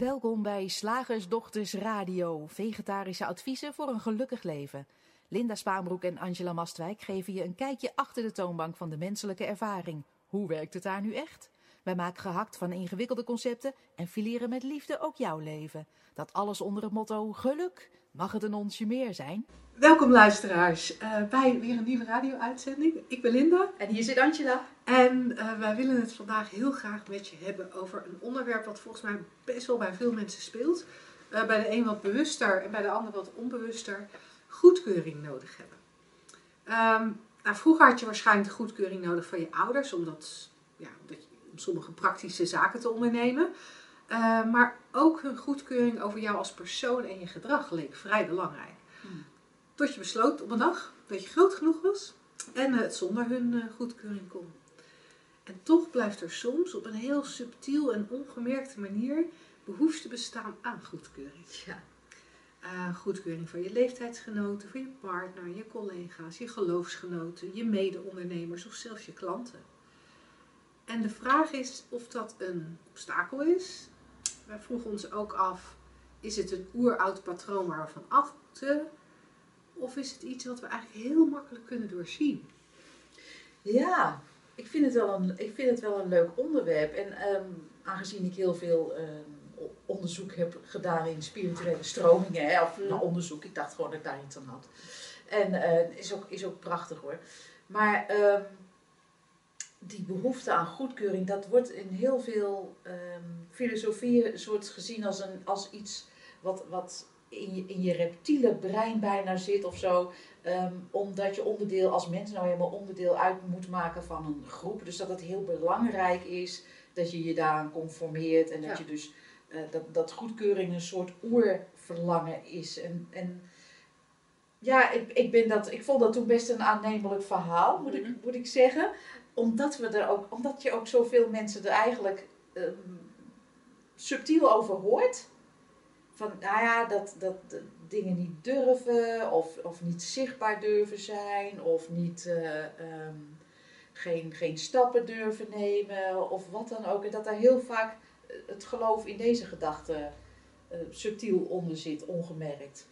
Welkom bij Slagersdochters Radio, vegetarische adviezen voor een gelukkig leven. Linda Spaanbroek en Angela Mastwijk geven je een kijkje achter de toonbank van de menselijke ervaring. Hoe werkt het daar nu echt? Wij maken gehakt van ingewikkelde concepten en fileren met liefde ook jouw leven. Dat alles onder het motto geluk. Mag het een onsje meer zijn? Welkom luisteraars uh, bij weer een nieuwe radio-uitzending. Ik ben Linda. En hier zit Angela. En uh, wij willen het vandaag heel graag met je hebben over een onderwerp wat volgens mij best wel bij veel mensen speelt. Uh, bij de een wat bewuster en bij de ander wat onbewuster. Goedkeuring nodig hebben. Um, nou, vroeger had je waarschijnlijk de goedkeuring nodig van je ouders, omdat, ja, omdat je, om sommige praktische zaken te ondernemen. Maar ook hun goedkeuring over jou als persoon en je gedrag leek vrij belangrijk. Hmm. Tot je besloot op een dag dat je groot genoeg was en het zonder hun goedkeuring kon. En toch blijft er soms op een heel subtiel en ongemerkte manier behoefte bestaan aan goedkeuring. Ja. Uh, goedkeuring van je leeftijdsgenoten, van je partner, je collega's, je geloofsgenoten, je mede-ondernemers of zelfs je klanten. En de vraag is of dat een obstakel is. Wij vroegen ons ook af, is het een oeroud patroon waar we van af moeten? Of is het iets wat we eigenlijk heel makkelijk kunnen doorzien? Ja, ik vind het wel een, ik vind het wel een leuk onderwerp. En um, aangezien ik heel veel um, onderzoek heb gedaan in spirituele stromingen, hè, of nou, onderzoek, ik dacht gewoon dat ik daar iets aan had. En uh, is, ook, is ook prachtig hoor. Maar um, die behoefte aan goedkeuring, dat wordt in heel veel filosofieën soort gezien als, een, als iets wat, wat in je, in je reptiele brein bijna zit of zo. Um, omdat je onderdeel als mens nou helemaal onderdeel uit moet maken van een groep. Dus dat het heel belangrijk is dat je je daaraan conformeert. En dat je dus uh, dat, dat goedkeuring een soort oerverlangen is. En, en ja, ik, ik, ben dat, ik vond dat toen best een aannemelijk verhaal, moet, ik, mhm. moet ik zeggen. Omdat, we er ook, omdat je ook zoveel mensen er eigenlijk um, subtiel over hoort van, nou ja, dat, dat, dingen niet durven of, of niet zichtbaar durven zijn of niet, uh, um, geen, geen stappen durven nemen of wat dan ook. En dat daar heel vaak het geloof in deze gedachte uh, subtiel onder zit, ongemerkt.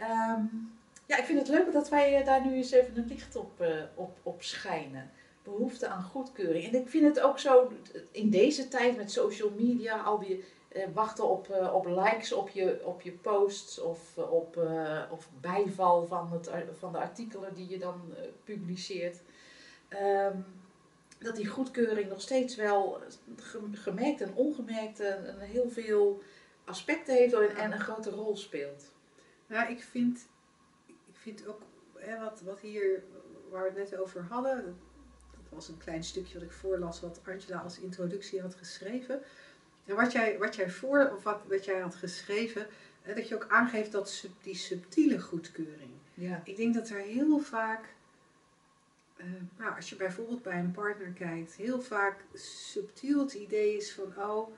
Um, ja, ik vind het leuk dat wij daar nu eens even een licht op, op, op schijnen. Behoefte aan goedkeuring. En ik vind het ook zo in deze tijd met social media, al die eh, wachten op, uh, op likes op je, op je posts of, uh, op of bijval van, het, van de artikelen die je dan publiceert. Um, dat die goedkeuring nog steeds wel gemerkt en ongemerkt een, heel veel aspecten heeft en, en, een grote rol speelt. Nou, ik vind, ik vind ook hè, wat, wat hier, waar we het net over hadden, was een klein stukje wat ik voorlas wat Angela als introductie had geschreven en wat jij, wat jij voor, of wat, wat jij had geschreven, dat je ook aangeeft dat die subtiele goedkeuring. Ja. Ik denk dat er heel vaak, uh, nou, als je bijvoorbeeld bij een partner kijkt, heel vaak subtiel het idee is van, oh,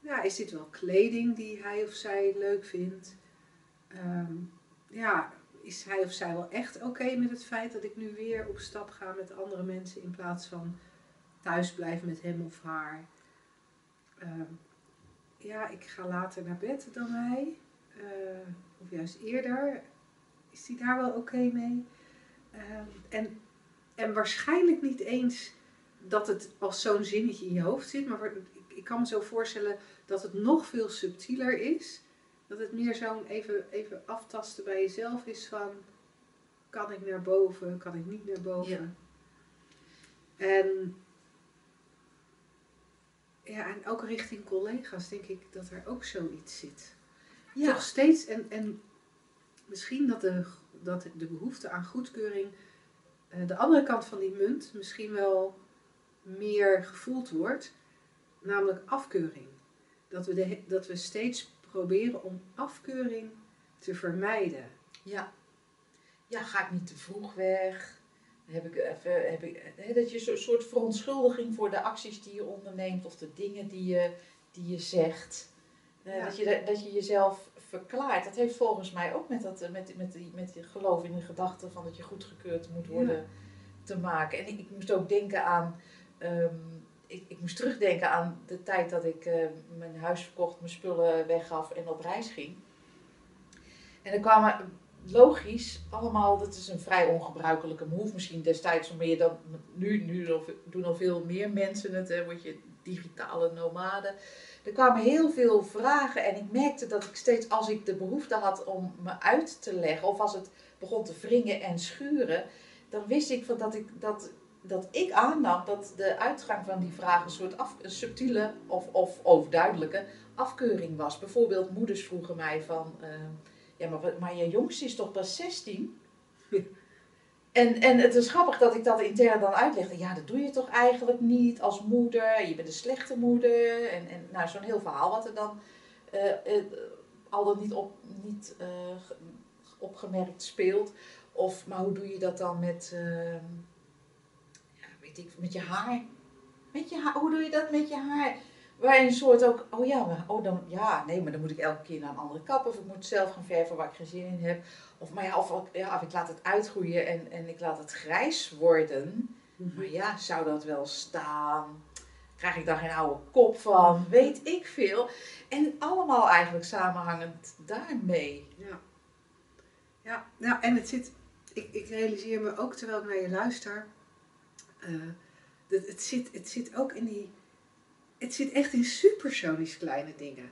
ja, is dit wel kleding die hij of zij leuk vindt? Um, ja, is hij of zij wel echt oké met het feit dat ik nu weer op stap ga met andere mensen in plaats van thuis blijven met hem of haar? uh, ja, ik ga later naar bed dan hij, uh, of juist eerder, is hij daar wel oké mee? Uh, en, en waarschijnlijk niet eens dat het als zo'n zinnetje in je hoofd zit, maar ik, ik kan me zo voorstellen dat het nog veel subtieler is. Dat het meer zo'n even, even aftasten bij jezelf is van, kan ik naar boven, kan ik niet naar boven? Ja. En ja, en ook richting collega's denk ik dat er ook zoiets zit. Ja. Toch steeds, en, en misschien dat de, dat de behoefte aan goedkeuring uh, de andere kant van die munt misschien wel meer gevoeld wordt, namelijk afkeuring. Dat we, de, dat we steeds proberen om afkeuring te vermijden. Ja. Ja, ga ik niet te vroeg weg? heb ik even, heb ik, dat je een soort verontschuldiging voor de acties die je onderneemt of de dingen die je, die je zegt. Uh, dat, je, dat je jezelf verklaart. Dat heeft volgens mij ook met, dat, met, met, die, met die geloof in de gedachte van dat je goedgekeurd moet worden te maken. En ik, ik moest ook denken aan, um, ik, ik moest terugdenken aan de tijd dat ik eh, mijn huis verkocht, mijn spullen weggaf en op reis ging. En er kwamen logisch allemaal, dat is een vrij ongebruikelijke move misschien destijds, meer dan nu, nu doen al veel meer mensen het, hè, word je digitale nomade. Er kwamen heel veel vragen en ik merkte dat ik steeds, als ik de behoefte had om me uit te leggen, of als het begon te wringen en schuren, dan wist ik van dat ik, dat, dat ik aannam dat de uitgang van die vraag een soort af, een subtiele of, of overduidelijke afkeuring was. Bijvoorbeeld moeders vroegen mij van, uh, ja maar, maar je jongste is toch pas 16? En, en het is grappig dat ik dat intern dan uitlegde. Ja, dat doe je toch eigenlijk niet als moeder. Je bent een slechte moeder. En, en nou, zo'n heel verhaal wat er dan uh, uh, al dan niet, op, niet opgemerkt speelt. Of, maar hoe doe je dat dan met, weet ik, met je haar? Met je haar? Hoe doe je dat met je haar? Waar een soort ook, oh ja, maar, oh dan, ja, nee, maar dan moet ik elke keer naar een andere kap. Of ik moet zelf gaan verven waar ik geen zin in heb. Of, maar ja, of, ja, of ik laat het uitgroeien en, en ik laat het grijs worden. Mhm. Maar ja, zou dat wel staan? Krijg ik daar geen oude kop van? Weet ik veel. En allemaal eigenlijk samenhangend daarmee. Ja, ja nou, en het zit, ik, ik realiseer me ook terwijl ik naar je luister. Uh, dat het, zit, het zit ook in die. Het zit echt in supersonisch kleine dingen.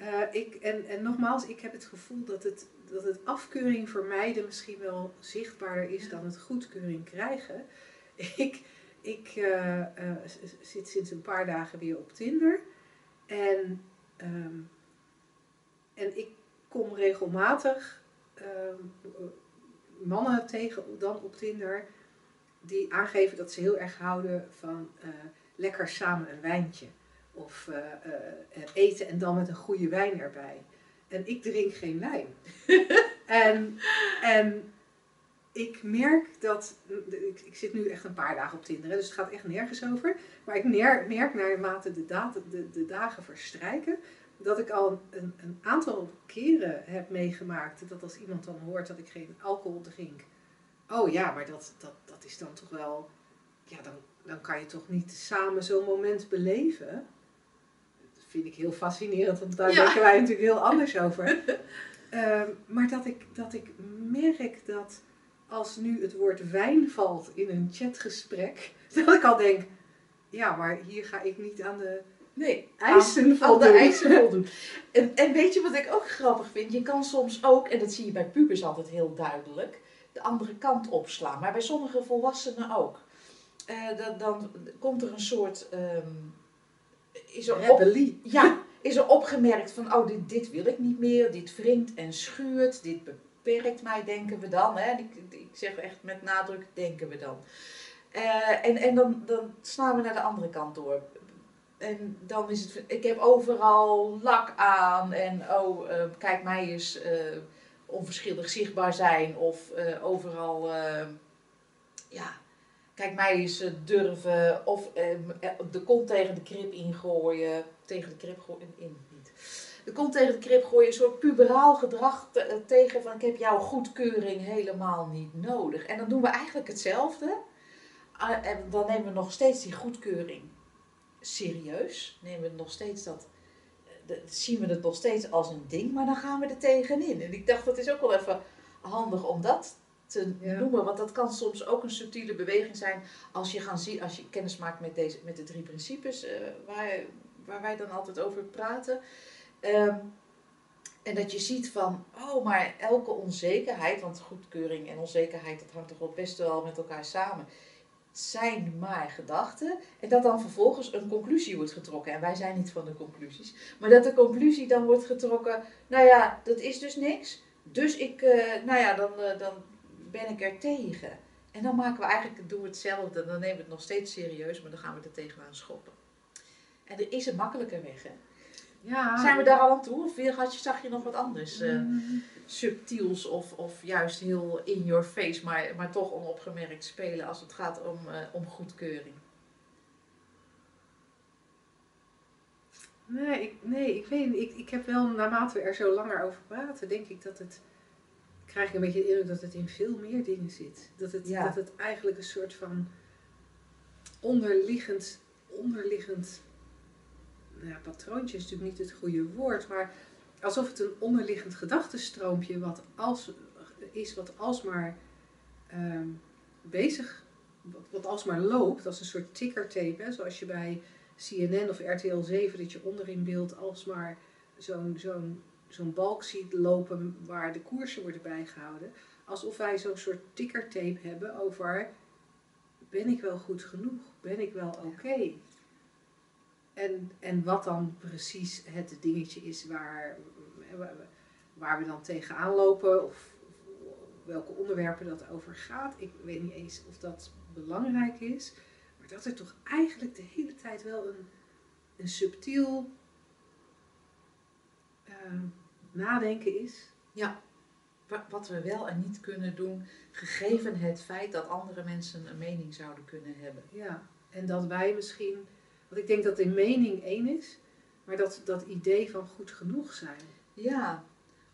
Uh, ik, en, en nogmaals, ik heb het gevoel dat het, dat het afkeuring vermijden misschien wel zichtbaarder is dan het goedkeuring krijgen. Ik, ik uh, zit sinds een paar dagen weer op Tinder. En, um, en ik kom regelmatig um, mannen tegen dan op Tinder die aangeven dat ze heel erg houden van uh, lekker samen een wijntje. Of eten en dan met een goede wijn erbij. En ik drink geen wijn. en, en ik merk dat. Ik, ik, zit nu echt een paar dagen op Tinder, dus het gaat echt nergens over. Maar ik merk naarmate de, de, de dagen verstrijken. Dat ik al een, een aantal keren heb meegemaakt dat als iemand dan hoort dat ik geen alcohol drink. Oh ja, maar dat, dat, dat is dan toch wel. Ja, dan, dan kan je toch niet samen zo'n moment beleven vind ik heel fascinerend, want daar denken wij natuurlijk heel anders over. Ehm, maar dat ik, dat ik merk dat als nu het woord wijn valt in een chatgesprek, dat ik al denk, ja, maar hier ga ik niet aan de nee, eisen voldoen. de eisen voldoen. En, en weet je wat ik ook grappig vind? Je kan soms ook, en dat zie je bij pubers altijd heel duidelijk, de andere kant opslaan. Maar bij sommige volwassenen ook. Uh, dan, dan, komt er een soort... Ehm, is er, op, ja, is er opgemerkt van, oh, dit, dit wil ik niet meer, dit wringt en schuurt, dit beperkt mij, denken we dan. Hè? Ik, ik zeg echt met nadruk, denken we dan. Uh, en en dan, dan slaan we naar de andere kant door. En dan is het, ik heb overal lak aan en oh, uh, kijk mij eens uh, onverschillig zichtbaar zijn of overal, ja, Kijk, mij eens eh, durven of eh, de kont tegen de krip ingooien. Tegen de krip gooien, in, niet. De kont tegen de krip gooien, een soort puberaal gedrag eh, tegen van ik heb jouw goedkeuring helemaal niet nodig. En dan doen we eigenlijk hetzelfde. En dan nemen we nog steeds die goedkeuring serieus. Nemen we nog steeds dat, zien we het nog steeds als een ding, maar dan gaan we er tegenin. En ik dacht, dat is ook wel even handig om dat te noemen. Want dat kan soms ook een subtiele beweging zijn als je, gaan zien, als je kennis maakt met, deze, met de drie principes uh, waar, waar wij dan altijd over praten. Um, en dat je ziet van, oh, maar elke onzekerheid, want goedkeuring en onzekerheid, dat hangt toch wel best wel met elkaar samen, zijn maar gedachten. En dat dan vervolgens een conclusie wordt getrokken. En wij zijn niet van de conclusies. Maar dat de conclusie dan wordt getrokken, nou ja, dat is dus niks. Dus ik, uh, nou ja, dan, uh, dan, ben ik er tegen? En dan maken we eigenlijk, doen we hetzelfde. Dan nemen we het nog steeds serieus, maar dan gaan we er tegenaan schoppen. En er is een makkelijker weg, hè? Ja. Zijn we daar al aan toe? Of had je, zag je nog wat anders? Uh, subtiels of, of juist heel in your face, maar, maar toch onopgemerkt spelen als het gaat om, uh, om goedkeuring? Nee, ik, nee, ik weet niet. Ik, ik heb wel, naarmate we er zo langer over praten, denk ik dat het krijg ik een beetje de indruk dat het in veel meer dingen zit. Dat het, dat het eigenlijk een soort van onderliggend onderliggend nou patroontje is natuurlijk niet het goede woord, maar alsof het een onderliggend gedachtenstroompje wat als, is wat alsmaar ehm, bezig, wat, wat alsmaar loopt, als een soort tickertape, hè, zoals je bij CNN of RTL 7 dat je onderin beeld alsmaar zo'n zo'n zo'n balk ziet lopen waar de koersen worden bijgehouden. Alsof wij zo'n soort tickertape hebben over ben ik wel goed genoeg? Ben ik wel oké? En, en wat dan precies het dingetje is waar, waar we dan tegenaan lopen of welke onderwerpen dat over gaat. Ik weet niet eens of dat belangrijk is. Maar dat er toch eigenlijk de hele tijd wel een, een subtiel uh, nadenken is. Ja, wat we wel en niet kunnen doen, gegeven het feit dat andere mensen een mening zouden kunnen hebben. Ja, en dat wij misschien, want ik denk dat de mening één is, maar dat dat idee van goed genoeg zijn. Ja,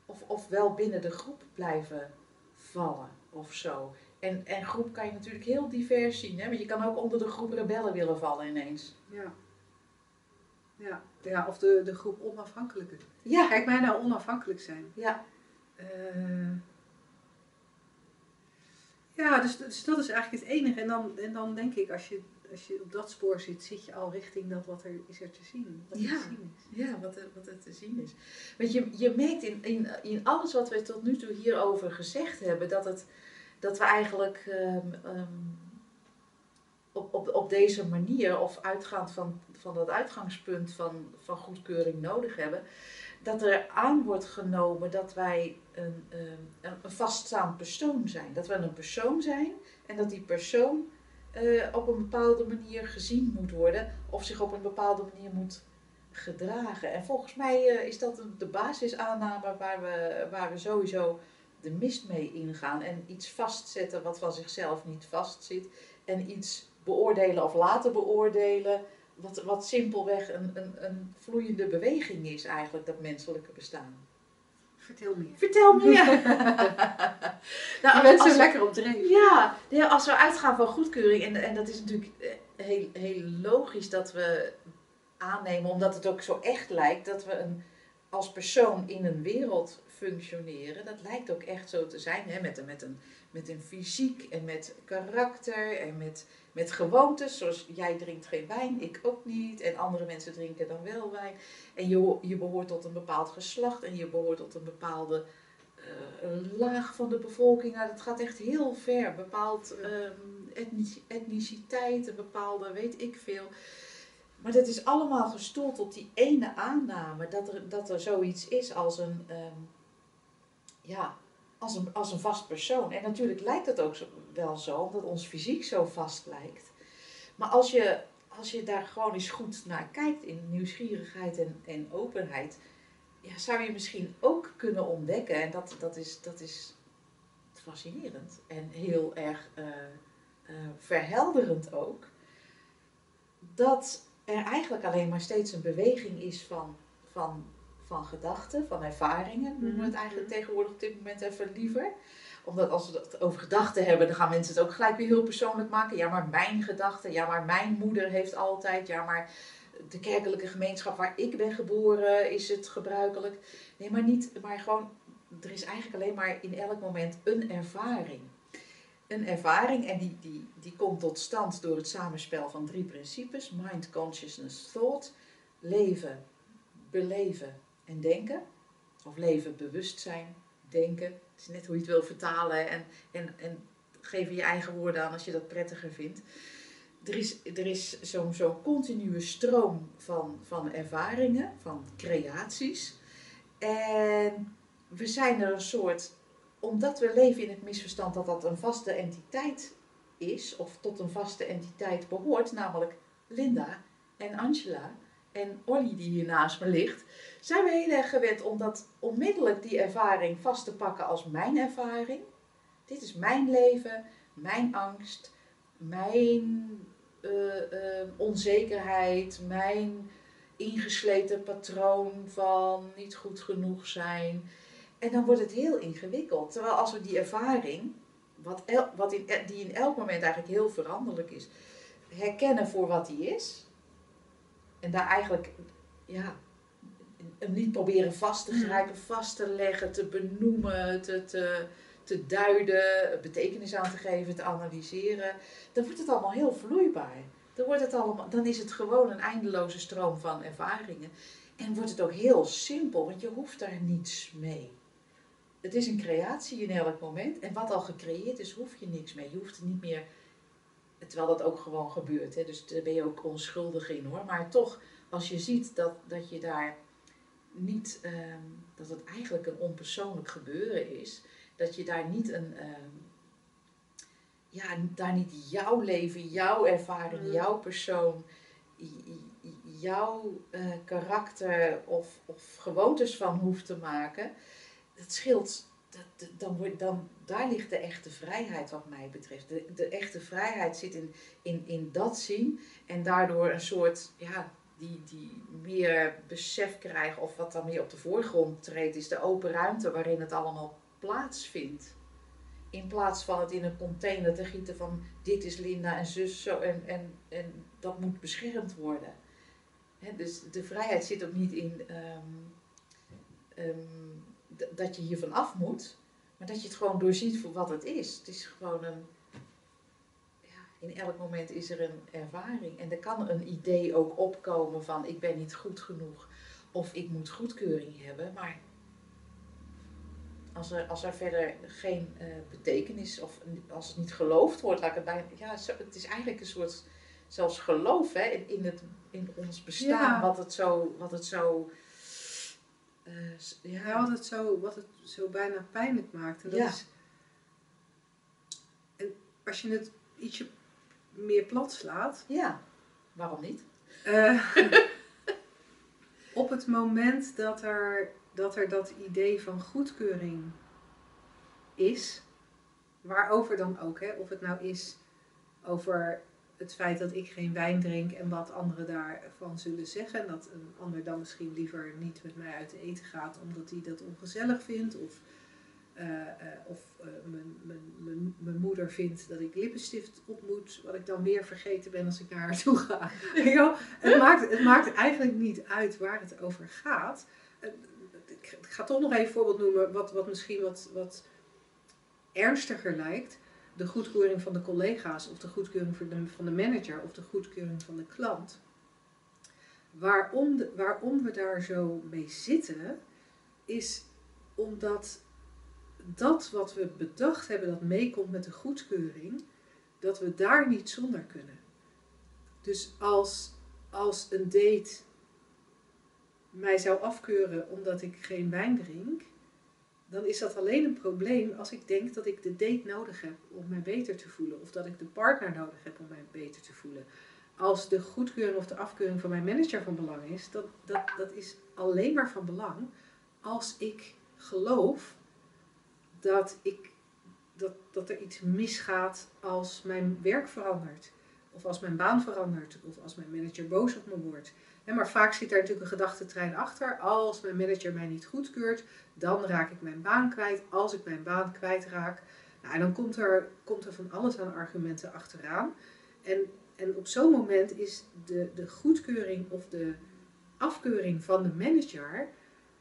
of, of wel binnen de groep blijven vallen of zo. En, en groep kan je natuurlijk heel divers zien, hè? want je kan ook onder de groep rebellen willen vallen ineens. Ja. Ja, ja of de, de groep onafhankelijke. Ja. Kijk mij nou onafhankelijk zijn. Ja. Uh, ja, dus, dus dat is eigenlijk het enige. En dan, en dan denk ik, als je, als je op dat spoor zit, zit je al richting dat wat er is er te zien. Wat ja, te zien is. ja wat, er, wat er te zien is. Want je, je merkt in, in, in alles wat we tot nu toe hierover gezegd hebben, dat, het, dat we eigenlijk um, um, op, op, op deze manier, of uitgaand van, van dat uitgangspunt van, van goedkeuring nodig hebben, dat er aan wordt genomen dat wij een, een, een vaststaand persoon zijn. Dat we een persoon zijn en dat die persoon uh, op een bepaalde manier gezien moet worden of zich op een bepaalde manier moet gedragen. En volgens mij uh, is dat de basisaanname waar we, waar we sowieso de mist mee ingaan. En iets vastzetten wat van zichzelf niet vastzit. En iets beoordelen of laten beoordelen wat, wat simpelweg een, een, een vloeiende beweging is eigenlijk, dat menselijke bestaan. Vertel meer. Vertel meer. nou, je bent zo lekker op dreef. Ja, ja, als we uitgaan van goedkeuring, en, en dat is natuurlijk eh, heel, heel logisch dat we aannemen, omdat het ook zo echt lijkt, dat we een, als persoon in een wereld functioneren. Dat lijkt ook echt zo te zijn, hè? Met, een, met, een, met een fysiek en met karakter en met met gewoontes, zoals jij drinkt geen wijn, ik ook niet. En andere mensen drinken dan wel wijn. En je, je behoort tot een bepaald geslacht en je behoort tot een bepaalde uh, laag van de bevolking. Nou, dat gaat echt heel ver. Bepaald um, etniciteit, een bepaalde weet ik veel. Maar dat is allemaal gestoeld op die ene aanname dat er, dat er zoiets is als een, um, ja, als een, als een vast persoon. En natuurlijk lijkt het ook wel zo, omdat ons fysiek zo vast lijkt. Maar als je, als je daar gewoon eens goed naar kijkt in nieuwsgierigheid en, en openheid, ja, zou je misschien ook kunnen ontdekken, en dat, dat, is, dat is fascinerend en heel erg uh, uh, verhelderend ook, dat er eigenlijk alleen maar steeds een beweging is van, van van gedachten, van ervaringen, noemen we het mhm. eigenlijk tegenwoordig op dit moment even liever. Omdat als we het over gedachten hebben, dan gaan mensen het ook gelijk weer heel persoonlijk maken. Ja, maar mijn gedachten, ja, maar mijn moeder heeft altijd, ja, maar de kerkelijke gemeenschap waar ik ben geboren is het gebruikelijk. Nee, maar niet, maar gewoon, er is eigenlijk alleen maar in elk moment een ervaring. Een ervaring en die, die, die komt tot stand door het samenspel van drie principes: mind, consciousness, thought. Leven, beleven en denken. Of leven, bewustzijn, denken. Het is net hoe je het wil vertalen en, en, en geef je eigen woorden aan als je dat prettiger vindt. Er is, er is zo'n zo continue stroom van, van ervaringen, van creaties. En we zijn er een soort, omdat we leven in het misverstand dat dat een vaste entiteit is, of tot een vaste entiteit behoort, namelijk Linda en Angela en Olly die hier naast me ligt, zijn we heel erg gewend om dat onmiddellijk die ervaring vast te pakken als mijn ervaring. Dit is mijn leven, mijn angst, mijn uh, uh, onzekerheid, mijn ingesleten patroon van niet goed genoeg zijn. En dan wordt het heel ingewikkeld. Terwijl als we die ervaring, wat, wat die in elk moment eigenlijk heel veranderlijk is, herkennen voor wat die is en daar eigenlijk, ja, hem niet proberen vast te grijpen, vast te leggen, te benoemen, te, te, te duiden, betekenis aan te geven, te analyseren. Dan wordt het allemaal heel vloeibaar. Dan, wordt het allemaal, dan is het gewoon een eindeloze stroom van ervaringen. En wordt het ook heel simpel, want je hoeft daar niets mee. Het is een creatie in elk moment. En wat al gecreëerd is, hoef je niks mee. Je hoeft er niet meer. Terwijl dat ook gewoon gebeurt. Hè? Dus daar ben je ook onschuldig in hoor. Maar toch, als je ziet dat, dat je daar niet. Ehm, dat het eigenlijk een onpersoonlijk gebeuren is. Dat je daar niet een. Ehm, ja, daar niet jouw leven, jouw ervaring, Mm. jouw persoon, jouw eh, karakter of, of gewoontes van hoeft te maken. Het scheelt. Dat, dan dan, daar ligt de echte vrijheid, wat mij betreft. De, echte vrijheid zit in, in, in dat zien en daardoor een soort, ja, die, die meer besef krijgen of wat dan meer op de voorgrond treedt, is de open ruimte waarin het allemaal plaatsvindt. In plaats van het in een container te gieten van dit is Linda en zus zo en, en, en dat moet beschermd worden. Dus de vrijheid zit ook niet in ehm, ehm, dat je hiervan af moet, maar dat je het gewoon doorziet voor wat het is. Het is gewoon een. Ja, in elk moment is er een ervaring en er kan een idee ook opkomen van ik ben niet goed genoeg of ik moet goedkeuring hebben, maar als er, als er verder geen eh, betekenis of als het niet geloofd wordt, laat ik het bijna. Ja, het is eigenlijk een soort zelfs geloof hè, in, in, het, in ons bestaan, Ja. wat het zo. Wat het zo ja, Ja, wat het zo, wat het zo bijna pijnlijk maakt. En dat Ja. is, en als je het ietsje meer plat slaat, ja, waarom niet? eh, op het moment dat er, dat er dat idee van goedkeuring is, waarover dan ook, hè, of het nou is over het feit dat ik geen wijn drink en wat anderen daarvan zullen zeggen. En dat een ander dan misschien liever niet met mij uit eten gaat omdat hij dat ongezellig vindt. Of, eh, eh, of eh, mijn, mijn, mijn, mijn moeder vindt dat ik lippenstift op moet, wat ik dan weer vergeten ben als ik naar haar toe ga. Het, maakt, het maakt eigenlijk niet uit waar het over gaat. Ik ik ga toch nog even een voorbeeld noemen wat, wat misschien wat, wat ernstiger lijkt de goedkeuring van de collega's of de goedkeuring van de, van de manager of de goedkeuring van de klant. Waarom, waarom we daar zo mee zitten, is omdat dat wat we bedacht hebben dat meekomt met de goedkeuring, dat we daar niet zonder kunnen. Dus als, als een date mij zou afkeuren omdat ik geen wijn drink, dan is dat alleen een probleem als ik denk dat ik de date nodig heb om mij beter te voelen. Of dat ik de partner nodig heb om mij beter te voelen. Als de goedkeuring of de afkeuring van mijn manager van belang is, dat, dat, dat is alleen maar van belang als ik geloof dat, ik, dat, dat er iets misgaat als mijn werk verandert. Of als mijn baan verandert. Of als mijn manager boos op me wordt. Maar vaak zit daar natuurlijk een gedachtentrein achter. Als mijn manager mij niet goedkeurt, dan raak ik mijn baan kwijt. Als ik mijn baan kwijtraak, nou, dan komt er, komt er van alles aan argumenten achteraan. En, en op zo'n moment is de, de goedkeuring of de afkeuring van de manager,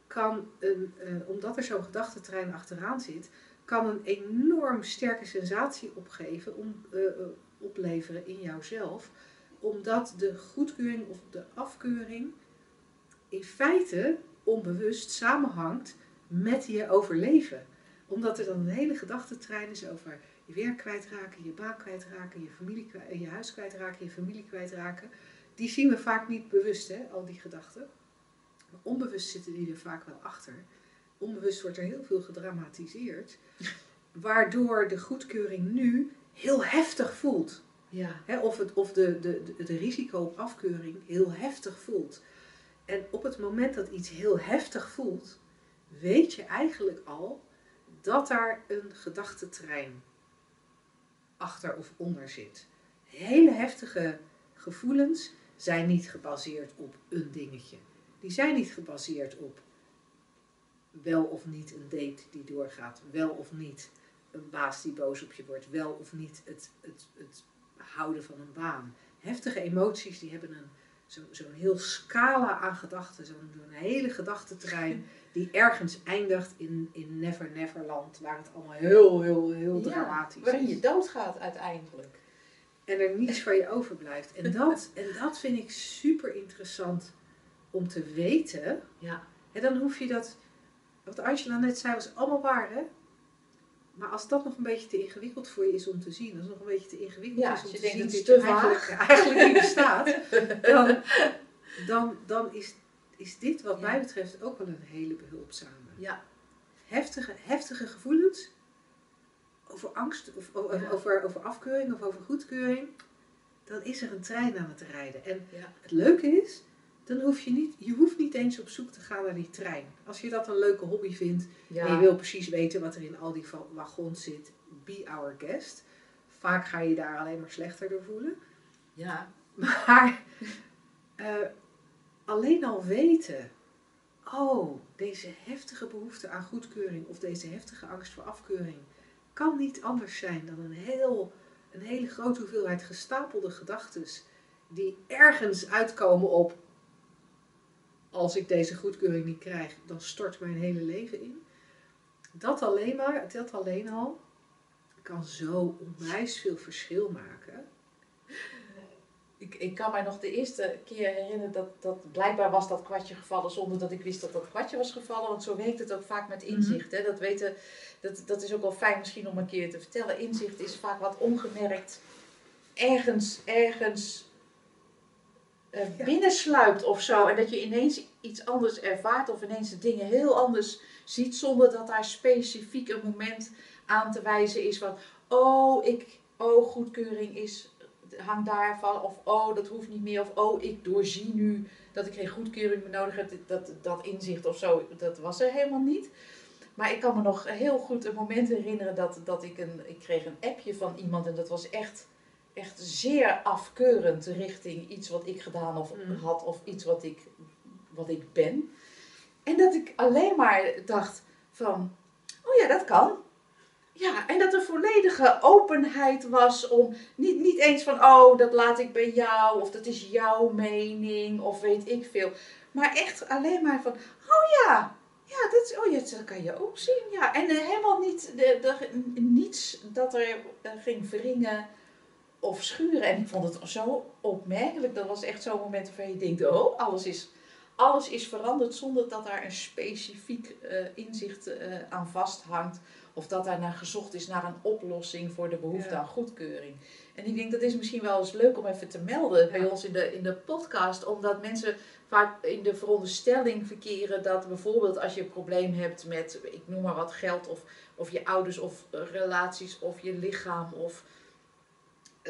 kan een, eh, omdat er zo'n gedachtentrein achteraan zit, kan een enorm sterke sensatie opgeven, om, eh, eh, opleveren in jouzelf. Omdat de goedkeuring of de afkeuring in feite onbewust samenhangt met je overleven. Omdat er dan een hele gedachtentrein is over je werk kwijtraken, je baan kwijtraken, je, familie kwijt, je huis kwijtraken, je familie kwijtraken. Die zien we vaak niet bewust, hè, al die gedachten. Maar onbewust zitten die er vaak wel achter. Onbewust wordt er heel veel gedramatiseerd. Waardoor de goedkeuring nu heel heftig voelt. Ja, of het, of de, de, de, risico op afkeuring heel heftig voelt. En op het moment dat iets heel heftig voelt, weet je eigenlijk al dat daar een gedachtentrein achter of onder zit. Hele heftige gevoelens zijn niet gebaseerd op een dingetje. Die zijn niet gebaseerd op wel of niet een date die doorgaat, wel of niet een baas die boos op je wordt, wel of niet het, het, het houden van een baan. Heftige emoties die hebben een zo'n zo'n heel scala aan gedachten, zo'n hele gedachtentrein die ergens eindigt in, in Never Neverland, waar het allemaal heel, heel, heel dramatisch waarin is. je doodgaat uiteindelijk. En er niets van je overblijft. En dat, en dat vind ik super interessant om te weten. Ja. En dan hoef je dat, wat Angela net zei, was allemaal waar, hè? Maar als dat nog een beetje te ingewikkeld voor je is om te zien, als het nog een beetje te ingewikkeld Ja, is om te zien dat je te eigenlijk, eigenlijk niet bestaat, dan, dan, dan is, is dit wat Ja. mij betreft ook wel een hele behulpzame. Ja. Heftige, heftige gevoelens over angst of Ja. over, over afkeuring of over goedkeuring, dan is er een trein aan het rijden. En Ja. het leuke is, dan hoef je niet, je hoeft niet eens op zoek te gaan naar die trein. Als je dat een leuke hobby vindt Ja. en je wil precies weten wat er in al die wagons zit, be our guest. Vaak ga je je daar alleen maar slechter door voelen. ja. Maar eh, alleen al weten, oh, deze heftige behoefte aan goedkeuring of deze heftige angst voor afkeuring kan niet anders zijn dan een, heel, een hele grote hoeveelheid gestapelde gedachten die ergens uitkomen op, als ik deze goedkeuring niet krijg, dan stort mijn hele leven in. Dat alleen maar, dat alleen al, kan zo onwijs veel verschil maken. Ik, ik kan mij nog de eerste keer herinneren dat, dat blijkbaar was dat kwartje gevallen zonder dat ik wist dat dat kwartje was gevallen. Want zo werkt het ook vaak met inzicht. Hè? Dat, weten, dat, dat is ook wel fijn misschien om een keer te vertellen. Inzicht is vaak wat ongemerkt ergens, ergens eh, binnensluipt of zo. En dat je ineens iets anders ervaart of ineens de dingen heel anders ziet zonder dat daar specifiek een moment aan te wijzen is van oh, ik, oh, goedkeuring is hangt daarvan. Of oh, dat hoeft niet meer. Of oh, ik doorzie nu dat ik geen goedkeuring meer nodig heb. Dat, dat inzicht of zo, dat was er helemaal niet. Maar ik kan me nog heel goed een moment herinneren dat, dat ik een... Ik kreeg een appje van iemand en dat was echt, echt zeer afkeurend richting iets wat ik gedaan of Mm. had. Of iets wat ik, wat ik ben. En dat ik alleen maar dacht van... Oh ja, dat kan. Ja, en dat er volledige openheid was om niet, niet eens van, oh, dat laat ik bij jou, of dat is jouw mening, of weet ik veel. Maar echt alleen maar van, oh ja, ja, dat, oh ja, dat kan je ook zien. Ja. En eh, helemaal niet, de, de, niets dat er eh, ging wringen of schuren. En ik vond het zo opmerkelijk. Dat was echt zo'n moment waarvan je denkt, oh, alles is, alles is veranderd zonder dat daar een specifiek eh, inzicht eh, aan vasthangt. Of dat daar naar gezocht is naar een oplossing voor de behoefte Ja. aan goedkeuring. En ik denk dat is misschien wel eens leuk om even te melden bij ons in de, in de podcast. Omdat mensen vaak in de veronderstelling verkeren dat bijvoorbeeld als je een probleem hebt met, ik noem maar wat, geld of, of je ouders of eh, relaties of je lichaam of,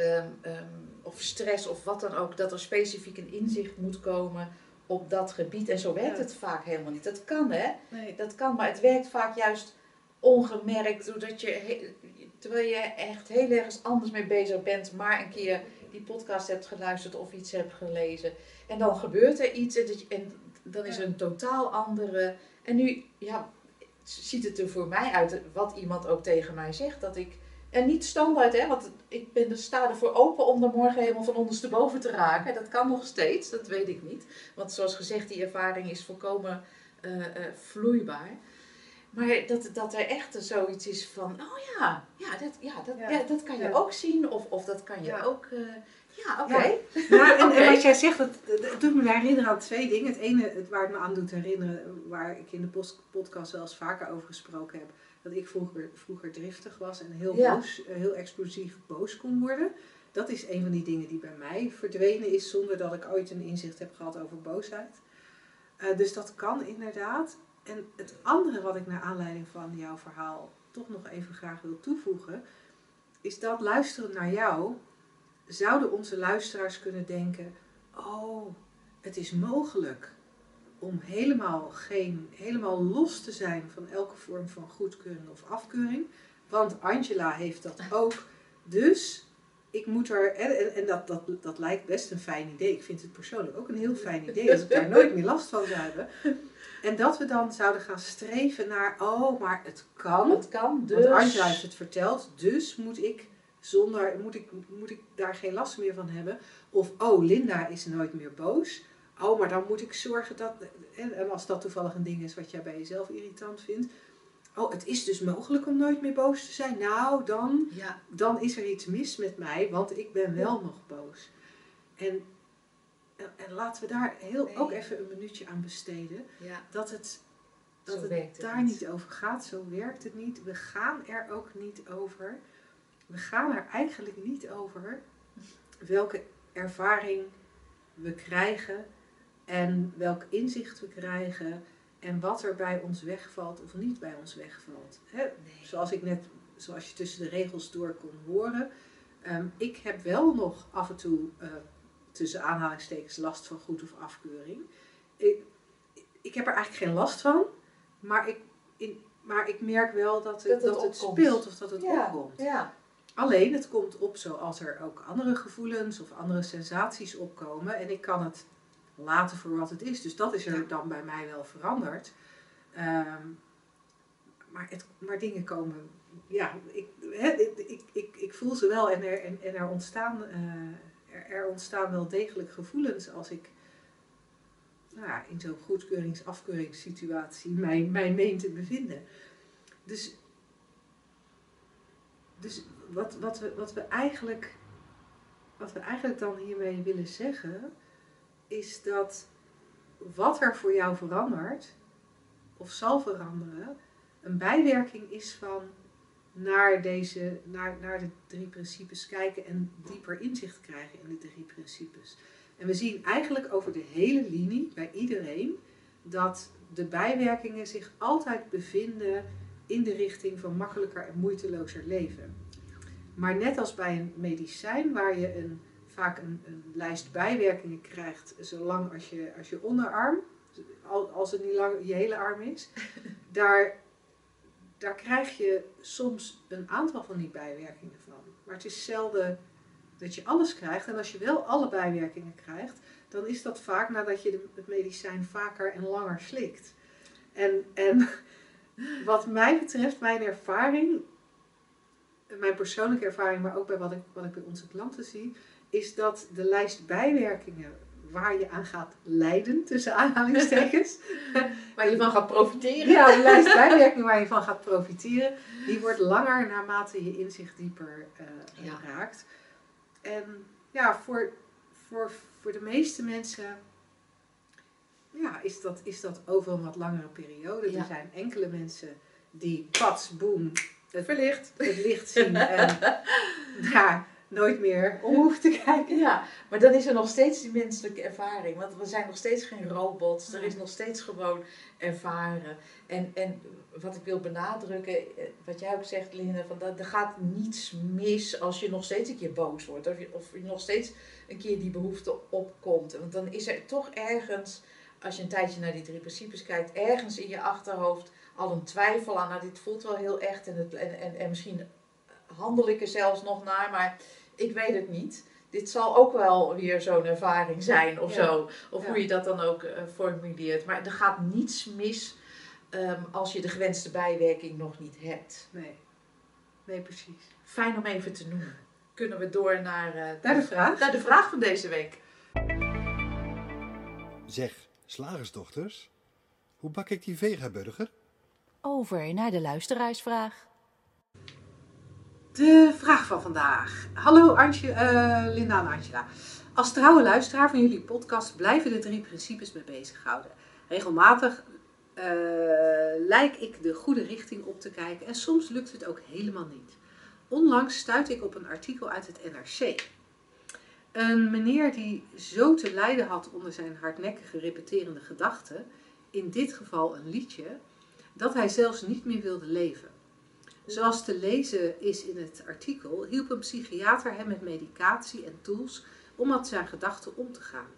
ehm, ehm, of stress of wat dan ook, dat er specifiek een inzicht moet komen op dat gebied. En zo werkt Ja. het vaak helemaal niet. Dat kan hè, Nee. dat kan, maar het werkt vaak juist ongemerkt, doordat je, terwijl je echt heel ergens anders mee bezig bent, maar een keer die podcast hebt geluisterd of iets hebt gelezen. En dan gebeurt er iets en, dat je- en dan is er een totaal andere. En nu, ja, ziet het er voor mij uit, wat iemand ook tegen mij zegt, dat ik. En niet standaard, hè, want ik ben er, sta ervoor open om er morgen helemaal van ondersteboven te raken. Dat kan nog steeds, dat weet ik niet. Want zoals gezegd, die ervaring is volkomen eh, eh, vloeibaar. Maar dat, dat er echt zoiets is van, oh ja, ja, dat, ja, dat, Ja. ja. dat kan je Ja. ook zien. Of, of dat kan je Ja. ook, eh, ja, oké. Ja. Nou, en, wat jij zegt, dat, dat doet me herinneren aan twee dingen. Het ene, het, waar het me aan doet herinneren, waar ik in de podcast wel eens vaker over gesproken heb, dat ik vroeger, vroeger driftig was en heel Ja. boos, eh, heel explosief boos kon worden. Dat is een van die dingen die bij mij verdwenen is zonder dat ik ooit een inzicht heb gehad over boosheid. Eh, dus dat kan inderdaad. En het andere wat ik naar aanleiding van jouw verhaal toch nog even graag wil toevoegen, is dat luisteren naar jou, zouden onze luisteraars kunnen denken: Oh, het is mogelijk om helemaal, geen, helemaal los te zijn van elke vorm van goedkeuring of afkeuring. Want Angela heeft dat ook. Dus ik moet er. En, en- dat, dat, dat lijkt best een fijn idee. Ik vind het persoonlijk ook een heel fijn idee als ik daar nooit meer last van zou hebben. En dat we dan zouden gaan streven naar: Oh, maar het kan. Het kan, dus. Want Angela heeft het verteld, dus moet ik zonder, moet ik, moet ik daar geen last meer van hebben? Of, oh, Linda is nooit meer boos. Oh, maar dan moet ik zorgen dat, en, en als dat toevallig een ding is wat jij bij jezelf irritant vindt. Oh, het is dus mogelijk om nooit meer boos te zijn. Nou, dan, Ja, dan is er iets mis met mij, want ik ben wel nog boos. En, en, en laten we daar heel, Nee. ook even een minuutje aan besteden. ja. Dat het, dat Zo het daar niet over gaat. Zo werkt het niet. We gaan er ook niet over. We gaan er eigenlijk niet over welke ervaring we krijgen en welk inzicht we krijgen en wat er bij ons wegvalt of niet bij ons wegvalt. Hè, Nee. zoals ik net, zoals je tussen de regels door kon horen. ehm, ik heb wel nog af en toe eh, tussen aanhalingstekens last van goed of afkeuring. Ik, ik heb er eigenlijk geen last van, maar ik, in, maar ik merk wel dat het, Dat het dat het speelt of dat het ja, opkomt. Ja, Alleen het komt op zoals er ook andere gevoelens of andere sensaties opkomen. En ik kan het laten voor wat het is. Dus dat is er dan bij mij wel veranderd. Ehm, maar, het, maar dingen komen. Ja, ik, hè, ik, ik, ik, voel ze wel en er, en, en er, ontstaan, er, er ontstaan wel degelijk gevoelens als ik nou ja, in zo'n goedkeurings-afkeuringssituatie mij, mij meen te bevinden. Dus dus wat, wat, we, wat, we eigenlijk, wat we eigenlijk dan hiermee willen zeggen, is dat wat er voor jou verandert, of zal veranderen, een bijwerking is van naar, deze, naar, naar de drie principes kijken en dieper inzicht krijgen in de drie principes. En we zien eigenlijk over de hele linie, bij iedereen, dat de bijwerkingen zich altijd bevinden in de richting van makkelijker en moeitelozer leven. Maar net als bij een medicijn, waar je een, vaak een, een lijst bijwerkingen krijgt, zolang als je, als je onderarm, al- als het niet lang je hele arm is, daar, daar krijg je soms een aantal van die bijwerkingen van. Maar het is zelden dat je alles krijgt. En als je wel alle bijwerkingen krijgt, dan is dat vaak nadat je de- het medicijn vaker en langer slikt. En, en wat mij betreft, mijn ervaring, mijn persoonlijke ervaring, maar ook bij wat ik, wat ik bij onze klanten zie, is dat de lijst bijwerkingen waar je aan gaat lijden, tussen aanhalingstekens, waar je van gaat profiteren. ja, de lijst bijwerkingen waar je van gaat profiteren, die wordt langer naarmate je inzicht dieper eh, Ja. raakt. En ja, voor, voor, voor de meeste mensen ja, is, dat, is dat over een wat langere periode. Ja. Er zijn enkele mensen die pats, boem, het, Verlicht. het licht zien en daar nooit meer om hoeven te kijken. Ja, maar dan is er nog steeds die menselijke ervaring. Want we zijn nog steeds geen robots. Er is nog steeds gewoon ervaren. En, en wat ik wil benadrukken, eh, wat jij ook zegt, Linda, van dat, er gaat niets mis als je nog steeds een keer boos wordt. Of je, of je nog steeds een keer die behoefte opkomt. Want dan is er toch ergens, als je een tijdje naar die drie principes kijkt, ergens in je achterhoofd al een twijfel aan. Nou, dit voelt wel heel echt en, het, en, en, en misschien handel ik er zelfs nog naar, maar ik weet het niet. Dit zal ook wel weer zo'n ervaring zijn of Ja. zo. Of Ja. hoe je dat dan ook eh, formuleert. Maar er gaat niets mis ehm, als je de gewenste bijwerking nog niet hebt. Nee, nee precies. Fijn om even te noemen. Kunnen we door naar, eh, Naar de vraag. naar de vraag van deze week. Zeg, slagersdochters, hoe bak ik die vegaburger? Over naar de luisteraarsvraag. De vraag van vandaag. Hallo Antje, eh, Linda en Angela. Als trouwe luisteraar van jullie podcast blijven de drie principes me bezighouden. Regelmatig eh, lijk ik de goede richting op te kijken en soms lukt het ook helemaal niet. Onlangs stuitte ik op een artikel uit het NRC. Een meneer die zo te lijden had onder zijn hardnekkige repeterende gedachten, in dit geval een liedje, dat hij zelfs niet meer wilde leven. Zoals te lezen is in het artikel, hielp een psychiater hem met medicatie en tools om met zijn gedachten om te gaan.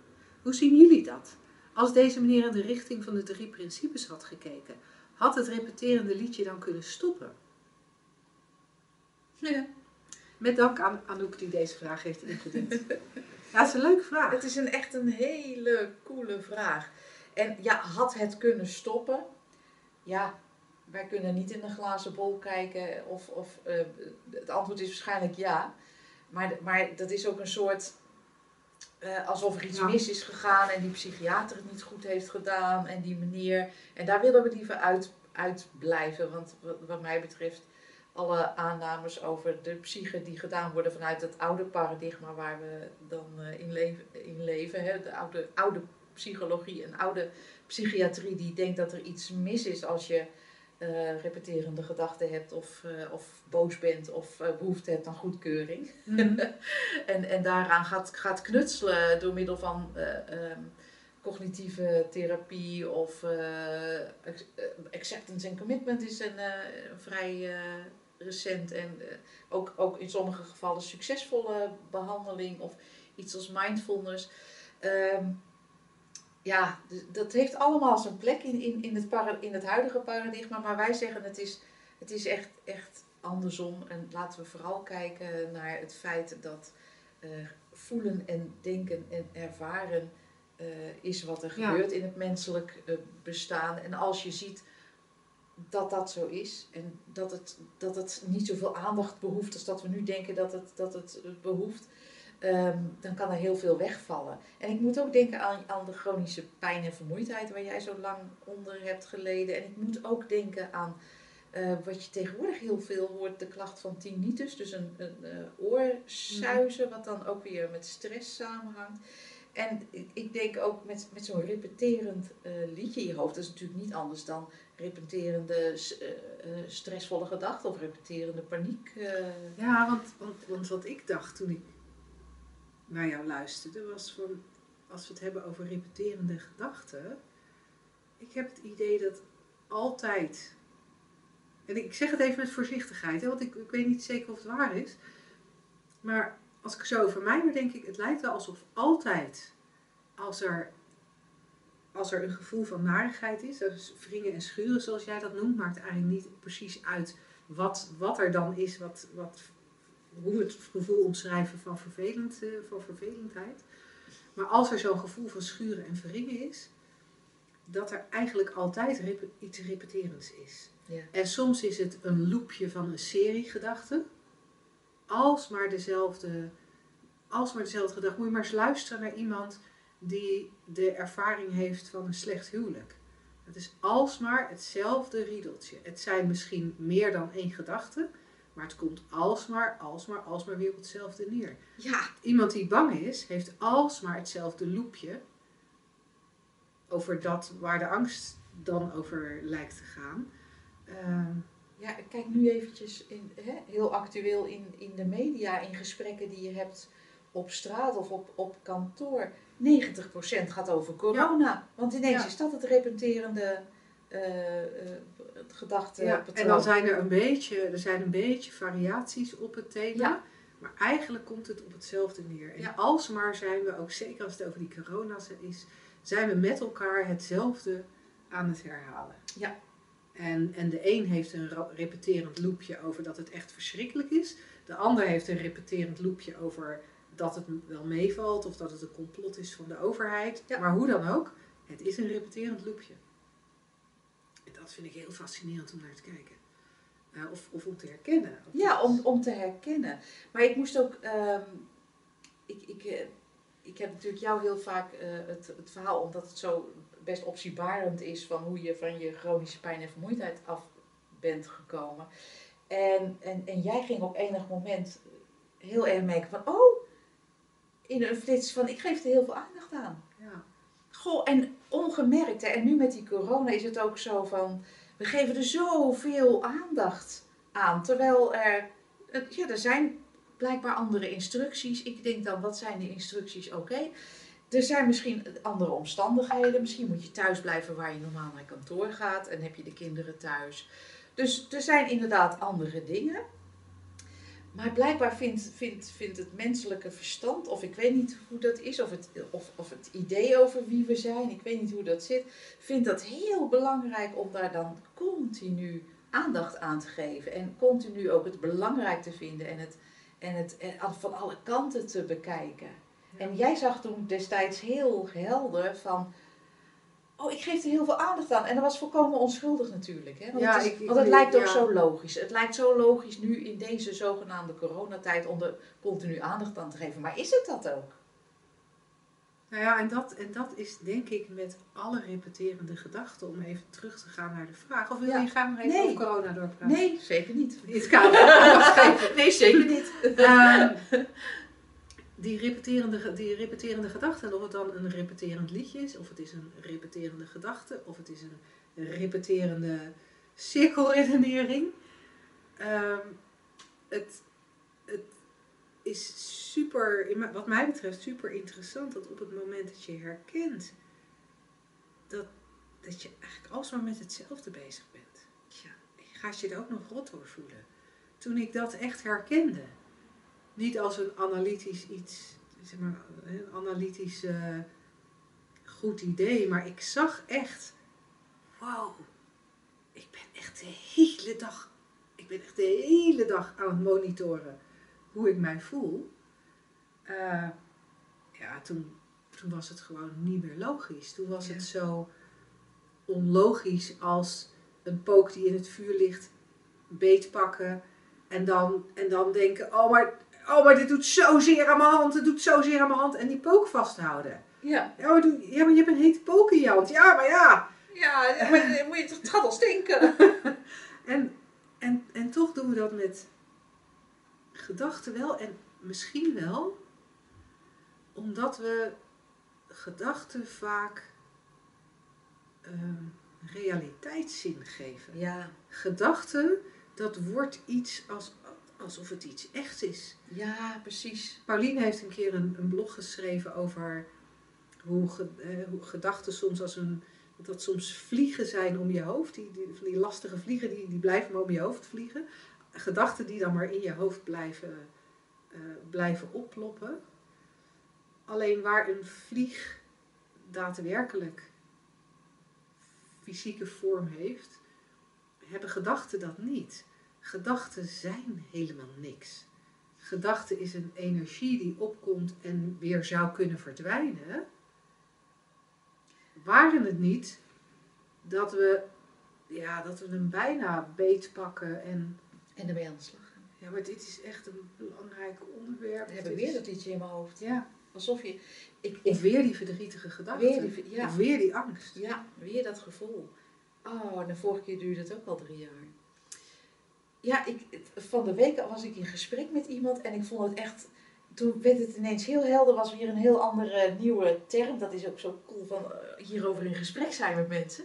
Hoe zien jullie dat? Als deze meneer in de richting van de drie principes had gekeken, had het repeterende liedje dan kunnen stoppen? Ja. Met dank aan Anouk die deze vraag heeft ingediend. Ja, het is een leuke vraag. Het is een, echt een hele coole vraag. En ja, had het kunnen stoppen? Ja, wij kunnen niet in een glazen bol kijken of, of eh, het antwoord is waarschijnlijk ja. Maar, maar dat is ook een soort eh, alsof er iets Ja. mis is gegaan en die psychiater het niet goed heeft gedaan en die meneer. En daar willen we liever uit, uit blijven, want wat, wat mij betreft alle aannames over de psyche die gedaan worden vanuit het oude paradigma waar we dan eh, in, leven, in leven. Hè? De oude, oude psychologie en oude psychiatrie die denkt dat er iets mis is als je eh, repeterende gedachten hebt of, eh, of boos bent of eh, behoefte hebt aan goedkeuring. Mhm. en, en daaraan gaat, gaat knutselen door middel van eh, ehm, cognitieve therapie of ac- acceptance en commitment is een vrij recent en ook, ook in sommige gevallen succesvolle behandeling of iets als mindfulness. Ehm, ja, dus dat heeft allemaal zijn plek in, in, in, het para- in het huidige paradigma, maar wij zeggen het is, het is echt, echt andersom. En laten we vooral kijken naar het feit dat eh, voelen en denken en ervaren eh, is wat er Ja. gebeurt in het menselijk eh, bestaan. En als je ziet dat dat zo is en dat het, dat het niet zoveel aandacht behoeft als dat we nu denken dat het, dat het eh, behoeft, ehm, dan kan er heel veel wegvallen. En ik moet ook denken aan, aan de chronische pijn en vermoeidheid waar jij zo lang onder hebt geleden. En ik moet ook denken aan eh, wat je tegenwoordig heel veel hoort, de klacht van tinnitus, dus een, een eh, oorsuizen, wat dan ook weer met stress samenhangt. En ik- denk ook met, met zo'n repeterend eh, liedje in je hoofd, dat is natuurlijk niet anders dan repeterende stressvolle gedachten of repeterende paniek. Ja, want, want, want wat ik dacht toen ik naar jou luisterde, was van als we het hebben over repeterende gedachten. Ik heb het idee dat altijd. En ik zeg het even met voorzichtigheid, hè, want ik, ik weet niet zeker of het waar is. Maar als ik zo over mij dan denk ik, het lijkt wel alsof altijd als er, als er een gevoel van narigheid is, dus wringen en schuren zoals jij dat noemt, maakt eigenlijk niet precies uit wat, wat er dan is, wat, wat, hoe het gevoel omschrijven van, vervelend, eh, van vervelendheid. Maar als er zo'n gevoel van schuren en wringen is, dat er eigenlijk altijd iets repeterends is. Ja. En soms is het een loopje van een serie gedachten. Alsmaar dezelfde, alsmaar dezelfde gedachte. Moet je maar eens luisteren naar iemand die de ervaring heeft van een slecht huwelijk. Het is alsmaar hetzelfde riedeltje. Het zijn misschien meer dan één gedachte, maar het komt alsmaar, alsmaar, alsmaar weer op hetzelfde neer. Ja, Iemand die bang is, heeft alsmaar hetzelfde loopje over dat waar de angst dan over lijkt te gaan. Ehm, Ja, ik kijk nu eventjes in, hè, heel actueel in, in de media, in gesprekken die je hebt op straat of op, op kantoor. 90% gaat over corona. Want ineens Ja. is dat het repeterende eh eh, gedachte. ja, en dan zijn er een beetje, er zijn een beetje variaties op het thema. Ja. Maar eigenlijk komt het op hetzelfde neer. En Ja. alsmaar zijn we, ook zeker als het over die corona is, zijn we met elkaar hetzelfde aan het herhalen. Ja. En, en de een heeft een repeterend loopje over dat het echt verschrikkelijk is. De ander heeft een repeterend loopje over dat het wel meevalt of dat het een complot is van de overheid. Ja. Maar hoe dan ook, het is een repeterend loopje. Dat vind ik heel fascinerend om naar te kijken. Eh, of, of om te herkennen. Of Ja, om, om te herkennen. Maar ik moest ook. ehm, ik, ik, eh, ik heb natuurlijk jou heel vaak eh, het, het verhaal, omdat het zo best optiebarend is van hoe je van je chronische pijn en vermoeidheid af bent gekomen. En, en, en jij ging op enig moment heel erg merken van, oh, in een flits van, ik geef er heel veel aandacht aan. Ja. En ongemerkt, hè, en nu met die corona is het ook zo van, we geven er zoveel aandacht aan. Terwijl er, ja, er zijn blijkbaar andere instructies. Ik denk dan, wat zijn die instructies? Oké. Er zijn misschien andere omstandigheden. Misschien moet je thuis blijven waar je normaal naar kantoor gaat. En heb je de kinderen thuis. Dus er zijn inderdaad andere dingen. Maar blijkbaar vindt, vindt, vindt het menselijke verstand, of ik weet niet hoe dat is, of het, of, of het idee over wie we zijn, ik weet niet hoe dat zit, vindt dat heel belangrijk om daar dan continu aandacht aan te geven. En continu ook het belangrijk te vinden en het, en het en van alle kanten te bekijken. En jij zag toen destijds heel helder van, Oh, ik geef er heel veel aandacht aan. En dat was volkomen onschuldig natuurlijk. Hè? Want, Ja, het, is- ik- ik want het lijkt ook ja. zo logisch. Het lijkt zo logisch nu in deze zogenaamde coronatijd om er continu aandacht aan te geven. Maar is het dat ook? Nou ja, en dat, en dat is denk ik met alle repeterende gedachten, om even terug te gaan naar de vraag. Of wil Ja. je graag nog even Nee. over corona doorpraten? Nee, zeker niet. In het kader. Nee, zeker niet. Ehm, die, repeterende, die repeterende gedachte, en of het dan een repeterend liedje is, of het is een repeterende gedachte, of het is een repeterende cirkelredenering. Ehm, het, het is super, wat mij betreft, super interessant dat op het moment dat je herkent dat, dat je eigenlijk alsmaar met hetzelfde bezig bent. Ja, gaat je er ook nog rot door voelen. Toen ik dat echt herkende, niet als een analytisch iets, zeg maar, een analytisch eh, goed idee, maar ik zag echt, wauw, ik ben echt de hele dag, ik ben echt de hele dag aan het monitoren hoe ik mij voel. Eh, ja, toen, toen was het gewoon niet meer logisch. Toen was Ja. het zo onlogisch als een pook die in het vuur ligt beetpakken en dan, en dan denken, oh maar, oh maar dit doet zozeer aan mijn hand, het doet zozeer aan mijn hand en die pook vasthouden. Ja, Ja maar, doe, ja, maar je hebt een hete pook in je hand. Ja, maar ja. ja maar dan moet je, het gaat al stinken. En, en, en toch doen we dat met gedachten wel en misschien wel omdat we gedachten vaak ehm, realiteitszin geven. Ja, Gedachten, dat wordt iets als, alsof het iets echt is. ja, precies. Pauline heeft een keer een, een blog geschreven over hoe, ge- eh, hoe gedachten soms als een. dat soms vliegen zijn om je hoofd. Die, die, van die lastige vliegen die, die blijven maar om je hoofd vliegen. Gedachten die dan maar in je hoofd blijven, eh, blijven opploppen. Alleen waar een vlieg daadwerkelijk fysieke vorm heeft, hebben gedachten dat niet. Gedachten zijn helemaal niks. Gedachte is een energie die opkomt en weer zou kunnen verdwijnen. Waren het niet dat we, ja, dat we hem bijna beet pakken en En ermee aan de slag gaan. ja, maar dit is echt een belangrijk onderwerp. We hebben weer dat liedje in mijn hoofd. Ja, Alsof je... Ik, of weer die verdrietige gedachten. ja, Of weer die angst. ja, weer dat gevoel. Oh, en de vorige keer duurde het ook al drie jaar. Ja, ik, van de week was ik in gesprek met iemand en ik vond het echt... Toen werd het ineens heel helder, was weer een heel andere nieuwe term. Dat is ook zo cool van eh, hierover in gesprek zijn met mensen.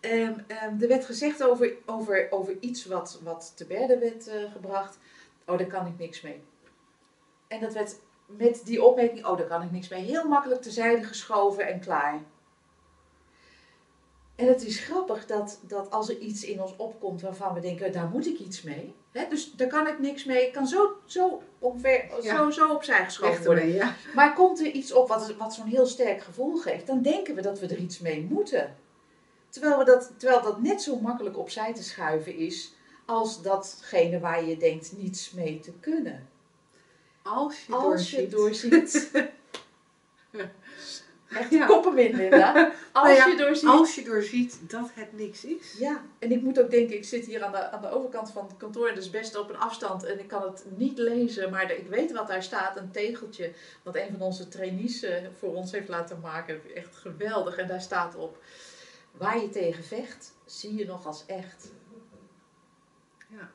Ehm, ehm, er werd gezegd over, over, over iets wat, wat te berde werd eh, gebracht. Oh, daar kan ik niks mee. En dat werd met die opmerking, oh, daar kan ik niks mee, heel makkelijk terzijde geschoven en klaar. En het is grappig dat, dat als er iets in ons opkomt waarvan we denken, daar moet ik iets mee. Hè? Dus daar kan ik niks mee. Ik kan zo, zo, omver, Ja. zo, zo opzij geschoven worden. ja. Maar komt er iets op wat, wat zo'n heel sterk gevoel geeft, dan denken we dat we er iets mee moeten. Terwijl, we dat, terwijl dat net zo makkelijk opzij te schuiven is als datgene waar je denkt niets mee te kunnen. Als je Als je doorziet. Echt Ja. koppen Linda. Als Nou ja, je doorziet. Als je doorziet dat het niks is. Ja, en ik moet ook denken, ik zit hier aan de, aan de overkant van het kantoor, dus best op een afstand en ik kan het niet lezen, maar de- ik weet wat daar staat, een tegeltje wat een van onze trainees eh, voor ons heeft laten maken. Echt geweldig. En daar staat op, waar je tegen vecht, zie je nog als echt. Ja.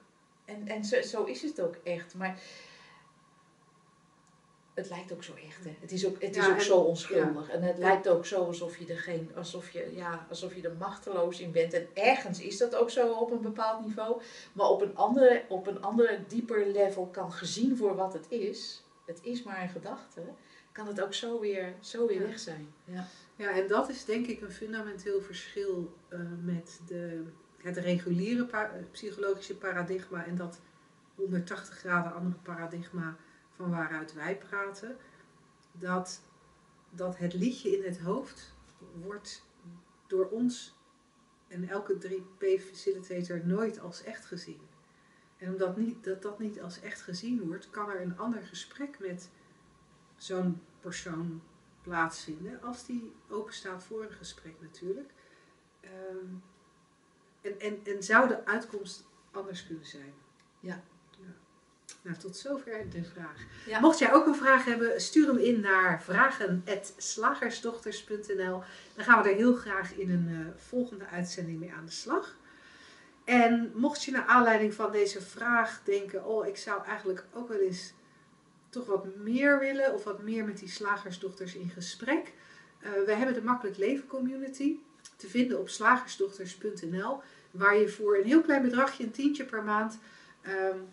En, en zo, zo is het ook echt, maar het lijkt ook zo echt. Hè? Het is ook, het is Ja, ook zo onschuldig. En het lijkt ook zo alsof je, er geen, alsof, je, ja, alsof je er machteloos in bent. En ergens is dat ook zo op een bepaald niveau. Maar op een andere, op een andere dieper level kan gezien voor wat het is. Het is maar een gedachte. Kan het ook zo weer, zo weer Ja. weg zijn. Ja. Ja, en dat is denk ik een fundamenteel verschil eh, met de, het reguliere pa- psychologische paradigma en dat 180 graden andere paradigma van waaruit wij praten. Dat, dat het liedje in het hoofd wordt door ons en elke 3P-facilitator nooit als echt gezien. En omdat niet, dat dat niet als echt gezien wordt, kan er een ander gesprek met zo'n persoon plaatsvinden als die open staat voor een gesprek natuurlijk. Ehm, en, en, en zou de uitkomst anders kunnen zijn? Ja. ja. Nou, tot zover de vraag. Ja. Mocht jij ook een vraag hebben, stuur hem in naar vragen.slagersdochters.nl. Dan gaan we er heel graag in een eh, volgende uitzending mee aan de slag. En mocht je naar aanleiding van deze vraag denken, oh, ik zou eigenlijk ook wel eens toch wat meer willen of wat meer met die slagersdochters in gesprek. Uh, we hebben de Makkelijk Leven Community te vinden op slagersdochters.nl, waar je voor een heel klein bedragje, een tientje per maand, um,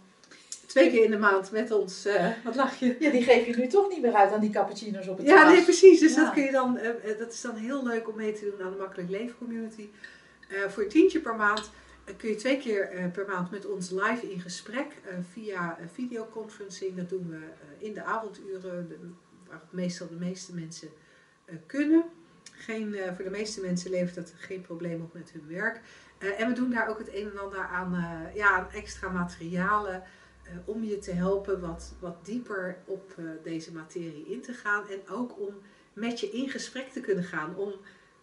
twee keer in de maand met ons, uh, wat lach je? Ja, die geef je nu toch niet meer uit aan die cappuccino's op het Ja, terras. nee, precies. Dus Ja. dat, kun je dan, uh, dat is dan heel leuk om mee te doen aan de Makkelijk Leven Community. Uh, voor een tientje per maand kun je twee keer per maand met ons live in gesprek via videoconferencing. Dat doen we in de avonduren, de, waar meestal de meeste mensen kunnen. Geen, voor de meeste mensen levert dat geen probleem op met hun werk. En we doen daar ook het een en ander aan, ja, aan extra materialen om je te helpen wat, wat dieper op uh, deze materie in te gaan. En ook om met je in gesprek te kunnen gaan. Om,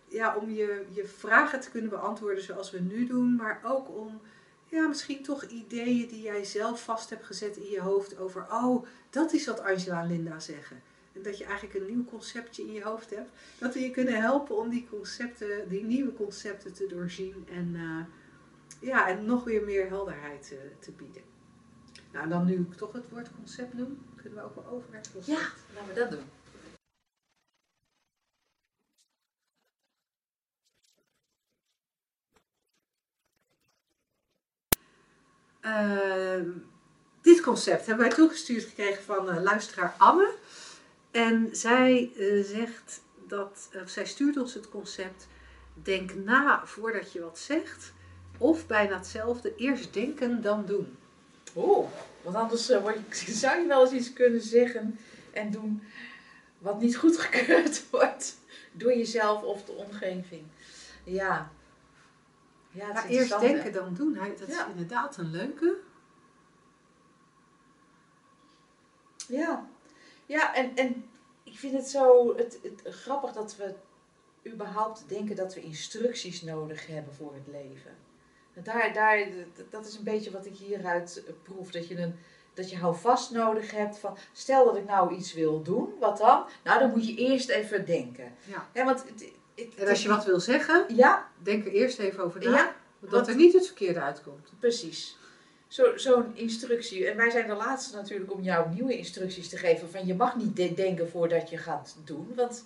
ja, om je, je vragen te kunnen beantwoorden zoals we nu doen. Maar ook om ja, misschien toch ideeën die jij zelf vast hebt gezet in je hoofd over... Oh, dat is wat Angela en Linda zeggen. En dat je eigenlijk een nieuw conceptje in je hoofd hebt. Dat we je kunnen helpen om die concepten, die nieuwe concepten te doorzien. En, uh, ja, en nog weer meer helderheid te bieden. Nou, dan nu ik toch het woord concept noem, kunnen we ook wel over naar het concept. Ja, laten we dat doen. Uh, dit concept hebben wij toegestuurd gekregen van uh, luisteraar Anne. En zij uh, zegt dat, of zij stuurt ons het concept: denk na voordat je wat zegt. Of bijna hetzelfde, eerst denken dan doen. Oh, want anders uh, zou je wel eens iets kunnen zeggen en doen wat niet goedgekeurd wordt door jezelf of de omgeving. Ja. Ja, ja eerst denken dan doen. Dat is ja. inderdaad een leuke. Ja, ja en, en ik vind het zo het, het, grappig dat we überhaupt denken dat we instructies nodig hebben voor het leven. Daar, daar, dat is een beetje wat ik hieruit proef. Dat je, een, dat je houvast nodig hebt van, stel dat ik nou iets wil doen, wat dan? Nou, dan moet je eerst even denken. Ja. want het, het, en als je wat wil zeggen, ja, denk er eerst even over na. Ja, dat er niet het verkeerde uitkomt. Precies. Zo'n zo instructie. En wij zijn de laatste natuurlijk om jou nieuwe instructies te geven. Van je mag niet de denken voordat je gaat doen. Want,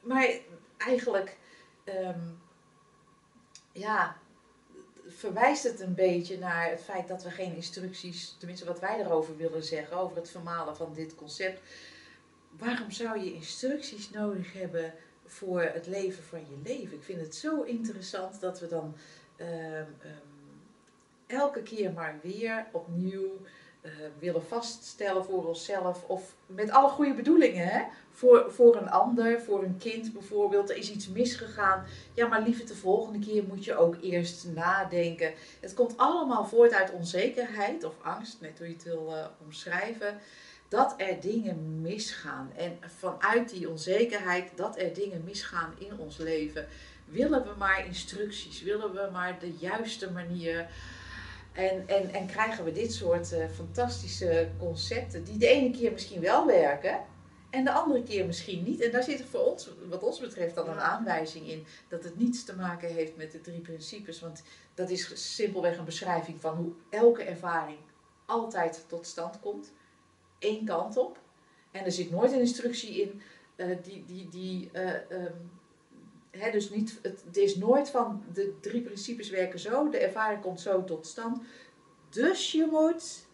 maar eigenlijk, um, ja, verwijst het een beetje naar het feit dat we geen instructies, tenminste wat wij erover willen zeggen, over het vermalen van dit concept. Waarom zou je instructies nodig hebben voor het leven van je leven? Ik vind het zo interessant dat we dan um, um, elke keer maar weer opnieuw uh, willen vaststellen voor onszelf. Of met alle goede bedoelingen, hè? Voor, voor een ander, voor een kind bijvoorbeeld. Er is iets misgegaan. Ja, maar lieve, de volgende keer moet je ook eerst nadenken. Het komt allemaal voort uit onzekerheid of angst, net hoe je het wil uh, omschrijven. Dat er dingen misgaan. En vanuit die onzekerheid dat er dingen misgaan in ons leven willen we maar instructies, willen we maar de juiste manier. En, en, en krijgen we dit soort uh, fantastische concepten, die de ene keer misschien wel werken en de andere keer misschien niet. En daar zit voor ons, wat ons betreft, dan een aanwijzing in dat het niets te maken heeft met de drie principes. Want dat is simpelweg een beschrijving van hoe elke ervaring altijd tot stand komt. Eén kant op. En er zit nooit een instructie in uh, die. die, die uh, um, He, dus niet, het, het, is nooit van de drie principes werken zo, de ervaring komt zo tot stand. Dus je moet.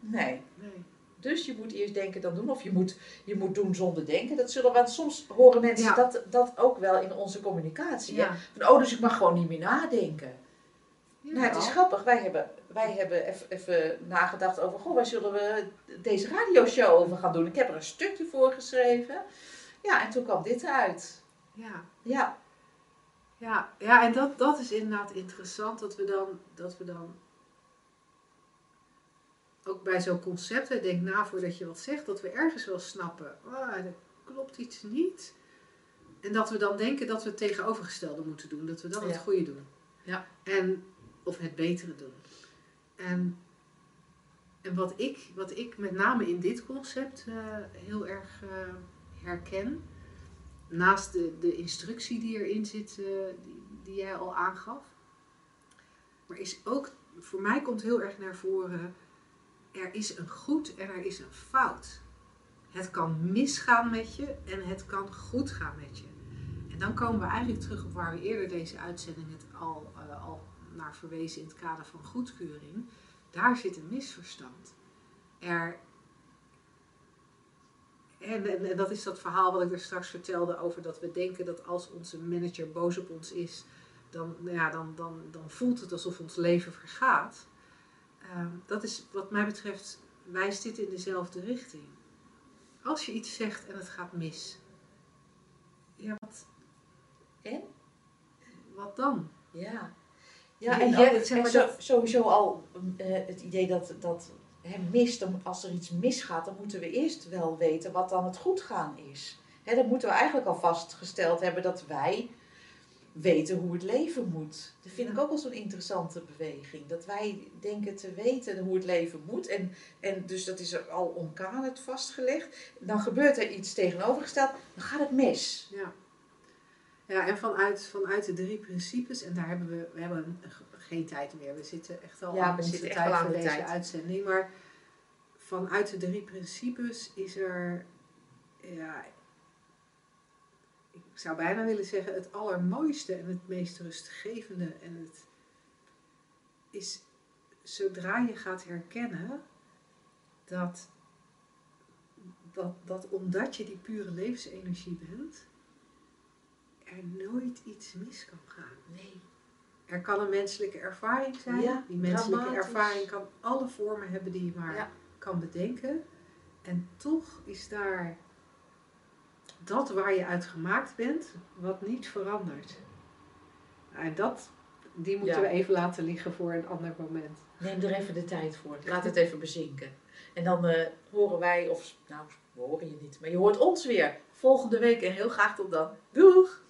Nee. nee. Dus je moet eerst denken dan doen, of je moet, je moet doen zonder denken. Dat zullen, want soms horen mensen Ja. dat, dat ook wel in onze communicatie. Ja. Van, oh, dus ik mag gewoon niet meer nadenken. Nou, het is grappig. Wij hebben, wij hebben even nagedacht over, goh, waar zullen we deze radioshow over gaan doen? Ik heb er een stukje voor geschreven. Ja, en toen kwam dit eruit. Ja. Ja, Ja, ja en dat, dat is inderdaad interessant dat we dan, dat we dan ook bij zo'n concept, hè, denk na voordat je wat zegt, dat we ergens wel snappen. Ah, klopt iets niet. En dat we dan denken dat we het tegenovergestelde moeten doen. Dat we dan Ja. het goede doen. Ja. En, of het betere doen. En, en wat, ik, wat ik met name in dit concept eh, heel erg eh, herken. Naast de, de instructie die erin zit, eh, die, die jij al aangaf. Maar is ook, voor mij komt heel erg naar voren. Er is een goed en er is een fout. Het kan misgaan met je en het kan goed gaan met je. En dan komen we eigenlijk terug op waar we eerder deze uitzending het al, eh, al naar verwezen in het kader van goedkeuring. Daar zit een misverstand. Er, en, en, en dat is dat verhaal wat ik er straks vertelde over dat we denken dat als onze manager boos op ons is, dan, nou ja, dan, dan, dan voelt het alsof ons leven vergaat. Ehm, dat is wat mij betreft, wijst dit in dezelfde richting. Als je iets zegt en het gaat mis, ja, wat, En? wat dan? Ja. Ja, en en jij, ook, zeg maar, en zo- dat- sowieso al eh, het idee dat, dat mist, dan, als er iets misgaat, dan moeten we eerst wel weten wat dan het goed gaan is. Hè, dan moeten we eigenlijk al vastgesteld hebben dat wij weten hoe het leven moet. Dat vind ik ook wel zo'n interessante beweging. Dat wij denken te weten hoe het leven moet. En, en dus dat is al omkaderd vastgelegd. Dan gebeurt er iets tegenovergesteld, dan gaat het mis. Ja. Ja, en vanuit, vanuit de drie principes, en daar hebben we, we hebben een- geen tijd meer. We zitten echt al Ja, aan we onze zitten echt tijd voor de deze tijd. uitzending. Maar vanuit de drie principes is er, ja, ik zou bijna willen zeggen, het allermooiste en het meest rustgevende. En het is zodra je gaat herkennen dat, dat, dat omdat je die pure levensenergie bent, er nooit iets mis kan gaan. Nee. Er kan een menselijke ervaring zijn. Ja, die menselijke ervaring kan alle vormen hebben die je maar Ja. kan bedenken. En toch is daar dat waar je uit gemaakt bent, wat niet verandert. En dat, die moeten Ja. we even laten liggen voor een ander moment. Neem er even de tijd voor. Laat het even bezinken. En dan eh, horen wij, of nou, we horen je niet, maar je hoort ons weer volgende week en heel graag tot dan. Doeg!